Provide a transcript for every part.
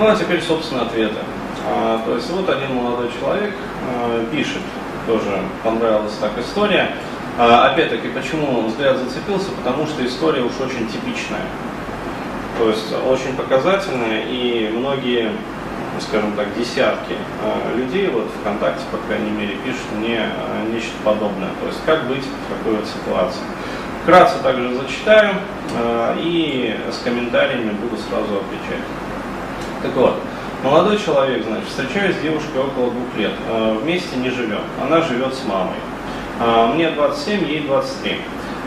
Ну а теперь, собственно, ответы. А, то есть вот один молодой человек а, пишет, тоже понравилась так история. А, опять-таки, почему взгляд зацепился? Потому что история уж очень типичная. То есть очень показательная, и многие, скажем так, десятки э, людей, вот ВКонтакте, по крайней мере, пишут мне э, нечто подобное. То есть как быть в такой вот ситуации. Вкратце также зачитаю э, и с комментариями буду сразу отвечать. Так вот, молодой человек, значит, встречаюсь с девушкой около двух лет, э, вместе не живем, она живет с мамой. Э, мне 27, ей 23.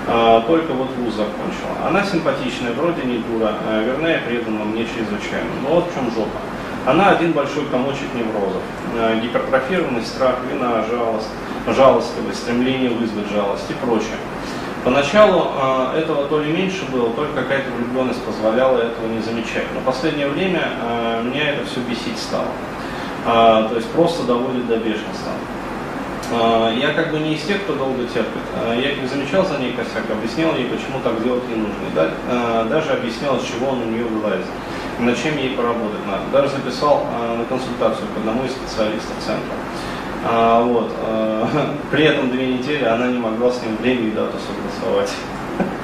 А, только вот вуз закончила. Она симпатичная, вроде не дура, а, вернее предана мне чрезвычайно. Но вот в чем жопа. Она один большой комочек неврозов. А, гипертрофированность, страх, вина, жалость, жалостливость, стремление вызвать жалость и прочее. Поначалу э, этого то ли меньше было, то ли какая-то влюбленность позволяла этого не замечать. Но в последнее время э, меня это все бесить стало. Э, то есть просто доводит до бешенства. А, я как бы не из тех, кто долго терпит. А, я не замечал за ней косяк, объяснял ей, почему так делать не нужно. И а, даже объяснял, с чего он у нее вылазит, над чем ей поработать надо. Даже записал на консультацию к одному из специалистов центра. Вот. При этом две недели она не могла с ним время и дату согласовать.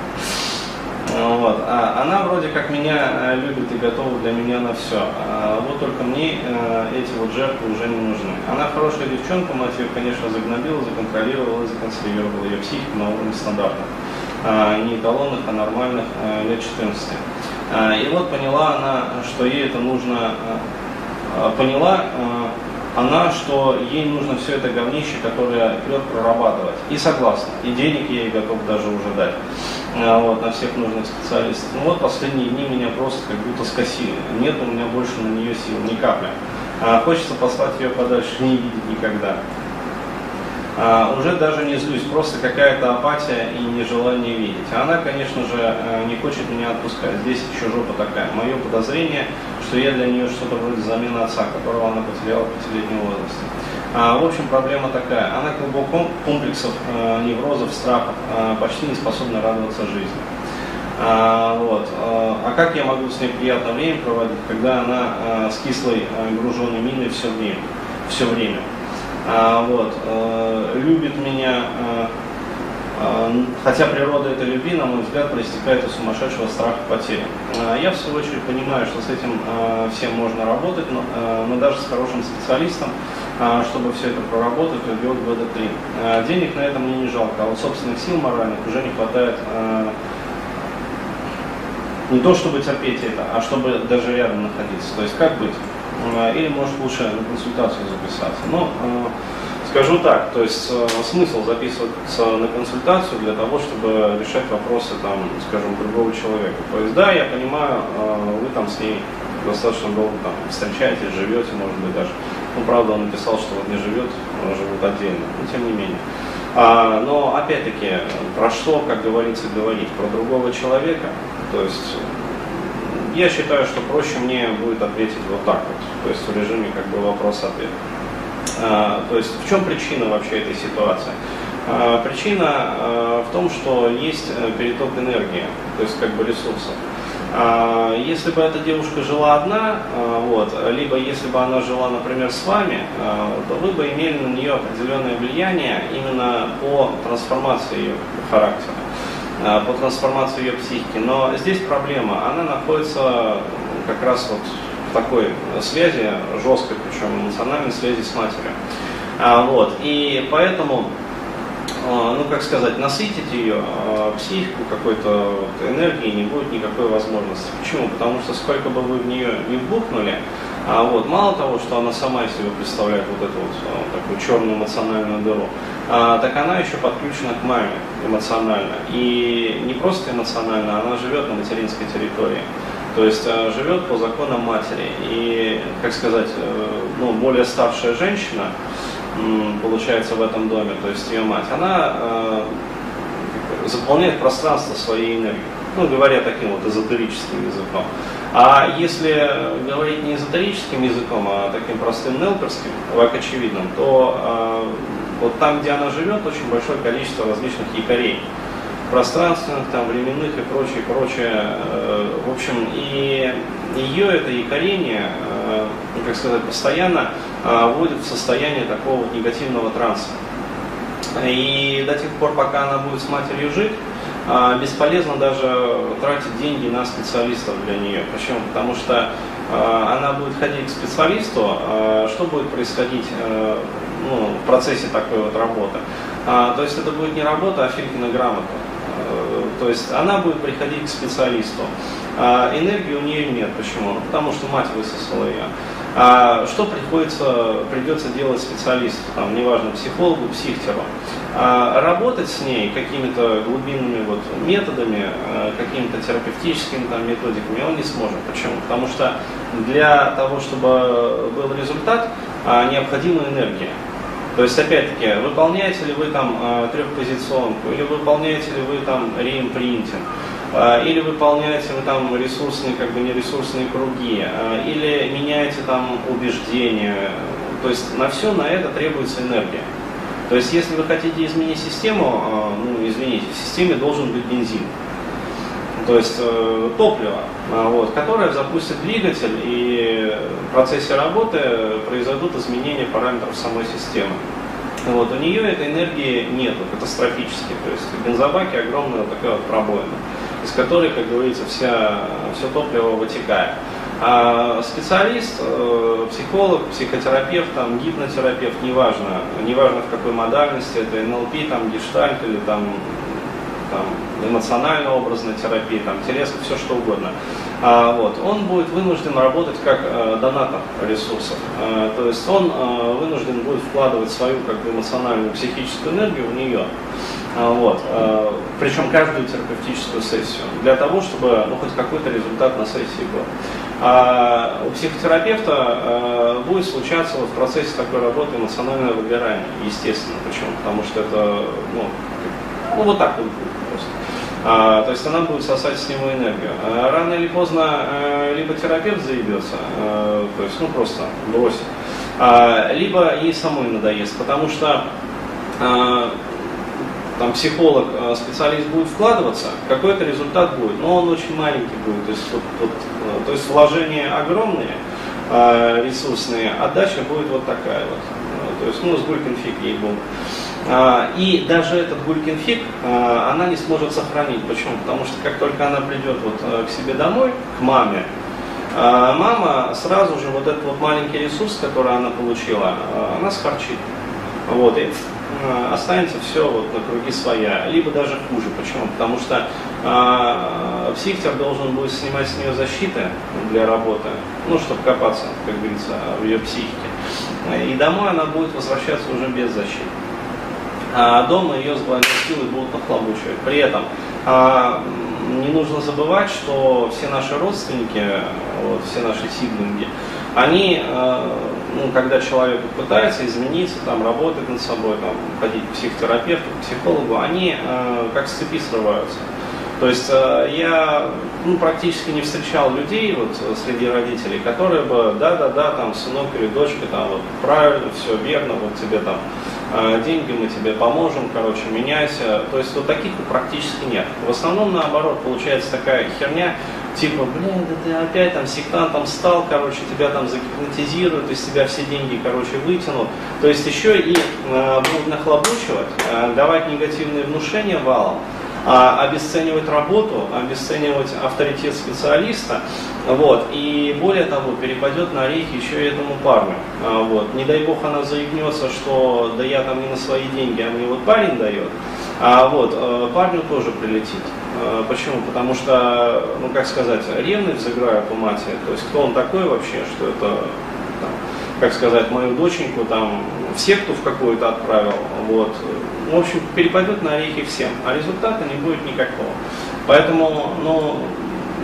Вот. А она вроде как меня э, любит и готова для меня на все. А вот только мне э, эти вот жертвы уже не нужны. Она хорошая девчонка, мать ее, конечно, загнобила, законтролировала законсервировала ее психику на уровне стандартных. А, не эталонных, а нормальных э, лет 14. А, и вот поняла она, что ей это нужно, поняла она, что ей нужно все это говнище, которое прет, прорабатывать. И согласна. И денег ей готов даже уже дать. А, вот, на всех нужных специалистов. Ну вот последние дни меня просто как будто скосили. Нет у меня больше на нее сил, ни капли. А, хочется послать ее подальше, не видеть никогда. А, уже даже не злюсь, просто какая-то апатия и нежелание видеть. Она, конечно же, э, не хочет меня отпускать. Здесь еще жопа такая. Мое подозрение, что я для нее что-то вроде замены отца, которого она потеряла в пятилетнем возрасте. А, в общем, проблема такая. Она глубоко комплексов, э, неврозов, страхов, э, почти не способна радоваться жизни. А, вот. Э, а как я могу с ней приятно время проводить, когда она э, с кислой э, груженной миной все время? Все время. А, вот. Э, любит меня, э, э, хотя природа этой любви, на мой взгляд, проистекает из сумасшедшего страха потери. Э, я, в свою очередь, понимаю, что с этим э, всем можно работать, но, э, но даже с хорошим специалистом а, чтобы все это проработать, уйдет года три. А, денег на этом мне не жалко, а вот собственных сил моральных уже не хватает а, не то чтобы терпеть это, а чтобы даже рядом находиться. То есть как быть? Или может лучше на консультацию записаться. Но ну, скажу так, то есть смысл записываться на консультацию для того, чтобы решать вопросы, там, скажем, другого человека. То есть да, я понимаю, вы там с ней достаточно долго там встречаетесь, живете, может быть, даже. Ну, правда, он написал, что вот не живет, живут отдельно, но тем не менее. А, но, опять-таки, про что, как говорится, говорить? Про другого человека. То есть, я считаю, что проще мне будет ответить вот так вот, то есть в режиме как бы вопрос-ответ. А, то есть, в чем причина вообще этой ситуации? А, причина а, в том, что есть э, переток энергии, то есть как бы ресурсов. Если бы эта девушка жила одна, вот, либо если бы она жила, например, с вами, то вы бы имели на нее определенное влияние именно по трансформации ее характера, по трансформации ее психики. Но здесь проблема, она находится как раз вот в такой связи, жесткой, причем эмоциональной связи с матерью. Вот. И поэтому а, ну как сказать, насытить ее а, психику какой-то энергией не будет никакой возможности. Почему? Потому что сколько бы вы в нее не вбухнули, а вот мало того, что она сама из себя представляет вот эту вот а, такую черную эмоциональную дыру, а, так она еще подключена к маме эмоционально. И не просто эмоционально, она живет на материнской территории. То есть живет по законам матери. И, как сказать, э, ну, более старшая женщина, получается в этом доме, то есть ее мать, она э, заполняет пространство своей энергией, ну, говоря таким вот эзотерическим языком. А если говорить не эзотерическим языком, а таким простым нелперским, как очевидным, то э, вот там, где она живет, очень большое количество различных якорей пространственных, там, временных и прочее, прочее. Э, в общем, и ее это якорение, э, как сказать, постоянно э, вводит в состояние такого негативного транса. И до тех пор, пока она будет с матерью жить, бесполезно даже тратить деньги на специалистов для нее. Почему? Потому что она будет ходить к специалисту, что будет происходить ну, в процессе такой вот работы? То есть это будет не работа, а Филькина грамота. То есть она будет приходить к специалисту. А энергии у нее нет. Почему? Потому что мать высосала ее. А что приходится, придется делать специалисту, там, неважно, психологу, психтеру? А работать с ней какими-то глубинными вот методами, а, какими-то терапевтическими там, методиками он не сможет. Почему? Потому что для того, чтобы был результат, а, необходима энергия. То есть, опять-таки, выполняете ли вы там трехпозиционку, или выполняете ли вы там реимпринтинг, а, или выполняете вы там ресурсные, как бы не ресурсные круги, а, или меняете там убеждения. То есть на все на это требуется энергия. То есть если вы хотите изменить систему, а, ну извините, в системе должен быть бензин. То есть э, топливо, вот, которое запустит двигатель и в процессе работы произойдут изменения параметров самой системы. Вот, у нее этой энергии нету катастрофически. То есть в бензобаке огромная такая вот пробоина из которой, как говорится, вся, все топливо вытекает. А специалист, э, психолог, психотерапевт, там, гипнотерапевт, неважно, неважно в какой модальности, это НЛП, там, гештальт или там, там, эмоционально-образная терапия, там, телесно, все что угодно. А, вот, он будет вынужден работать как э, донатор ресурсов. А, то есть он э, вынужден будет вкладывать свою как бы, эмоциональную, психическую энергию в нее. А, вот. А, причем каждую терапевтическую сессию, для того, чтобы ну, хоть какой-то результат на сессии был. А у психотерапевта а, будет случаться вот в процессе такой работы эмоциональное выгорание, естественно. Почему? Потому что это, ну, ну вот так вот будет просто. А, то есть она будет сосать с него энергию. А рано или поздно а, либо терапевт заебется, а, то есть ну просто бросит, а, либо ей самой надоест, потому что а, там психолог, э, специалист будет вкладываться, какой-то результат будет, но он очень маленький будет. То есть, вот, вот, э, то есть вложения огромные, э, ресурсные, отдача будет вот такая вот. То есть, ну, с гулькин фиг ей богу. И даже этот гулькин фиг она не сможет сохранить. Почему? Потому что как только она придет вот к себе домой, к маме, мама сразу же вот этот вот маленький ресурс, который она получила, она схарчит. Вот, и Э, останется все вот на круги своя, либо даже хуже. Почему? Потому что э, психтер должен будет снимать с нее защиты для работы, ну, чтобы копаться, как говорится, в ее психике. И домой она будет возвращаться уже без защиты. А дома ее с силой будут нахлобучивать. При этом а, не нужно забывать, что все наши родственники, вот, все наши сиблинги, они, э, ну, когда человек пытается измениться, там, работать над собой, там, ходить к психотерапевту, к психологу, они э, как с цепи срываются. То есть э, я ну, практически не встречал людей вот, среди родителей, которые бы, да-да-да, там, сынок или дочка, там, вот, правильно, все верно, вот тебе там деньги, мы тебе поможем, короче, меняйся. То есть вот таких практически нет. В основном наоборот, получается такая херня, типа, блин, да ты опять там сектантом стал, короче, тебя там загипнотизируют, из тебя все деньги, короче, вытянут. То есть еще и э, будут нахлобучивать, э, давать негативные внушения валом, а, обесценивать работу, обесценивать авторитет специалиста, вот, и более того, перепадет на орехи еще и этому парню, а, вот, не дай бог она заикнется, что да я там не на свои деньги, а мне вот парень дает, а вот, э, парню тоже прилетит. Э, почему? Потому что, ну как сказать, ревность взыграет у матери. То есть кто он такой вообще, что это, там, как сказать, мою доченьку там в секту в какую-то отправил. Вот. В общем, перепадет на орехи всем, а результата не будет никакого. Поэтому, ну,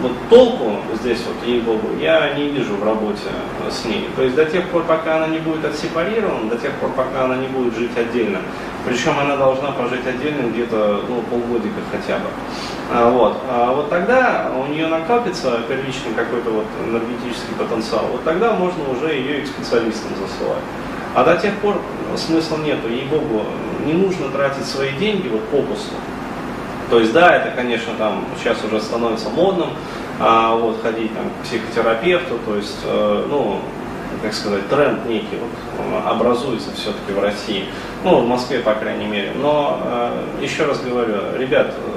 вот толку здесь, вот, ей-богу, я не вижу в работе с ней. То есть до тех пор, пока она не будет отсепарирована, до тех пор, пока она не будет жить отдельно, причем она должна пожить отдельно где-то ну, полгодика хотя бы. А, вот. а вот тогда у нее накопится первичный какой-то вот энергетический потенциал, вот тогда можно уже ее и к специалистам засылать. А до тех пор смысла нету, ей-богу, не нужно тратить свои деньги вот попусту. То есть, да, это, конечно, там сейчас уже становится модным, а, вот, ходить там, к психотерапевту, то есть, э, ну, как сказать, тренд некий вот, образуется все-таки в России, ну, в Москве, по крайней мере. Но, э, еще раз говорю, ребят, э,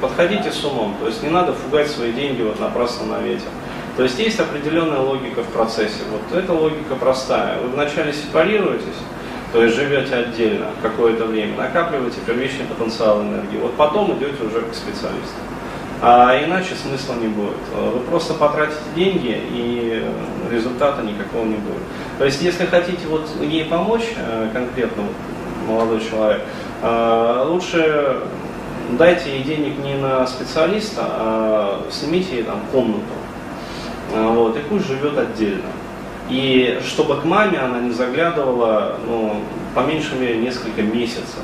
подходите с умом, то есть не надо фугать свои деньги вот напрасно на ветер. То есть есть определенная логика в процессе. Вот эта логика простая. Вы вначале сепарируетесь, то есть живете отдельно какое-то время, накапливаете первичный потенциал энергии, вот потом идете уже к специалисту. А иначе смысла не будет. Вы просто потратите деньги и результата никакого не будет. То есть, если хотите вот ей помочь, э, конкретно молодой человек, э, лучше дайте ей денег не на специалиста, а снимите ей там комнату. Э, вот, и пусть живет отдельно. И чтобы к маме она не заглядывала, ну, по меньшей мере, несколько месяцев.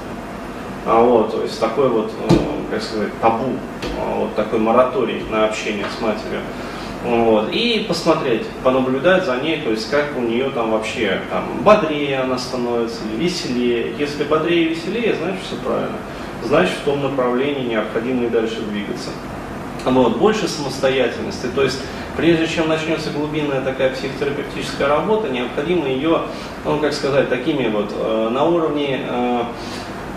А вот, то есть такой вот, ну, как сказать, табу, а вот такой мораторий на общение с матерью. Вот. И посмотреть, понаблюдать за ней, то есть как у нее там вообще там, бодрее она становится веселее. Если бодрее и веселее, значит все правильно. Значит в том направлении необходимо и дальше двигаться. Вот. Больше самостоятельности. То есть прежде чем начнется глубинная такая психотерапевтическая работа, необходимо ее, ну как сказать, такими вот э, на уровне э,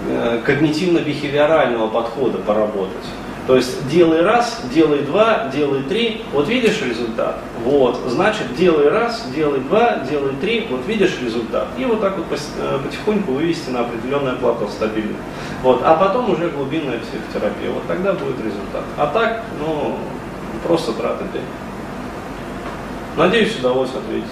Э, когнитивно-бихевиорального подхода поработать. То есть делай раз, делай два, делай три, вот видишь результат, вот, значит делай раз, делай два, делай три, вот видишь результат. И вот так вот э, потихоньку вывести на определенное плато стабильно. Вот, а потом уже глубинная психотерапия, вот тогда будет результат. А так, ну, просто траты денег. Надеюсь, удалось ответить.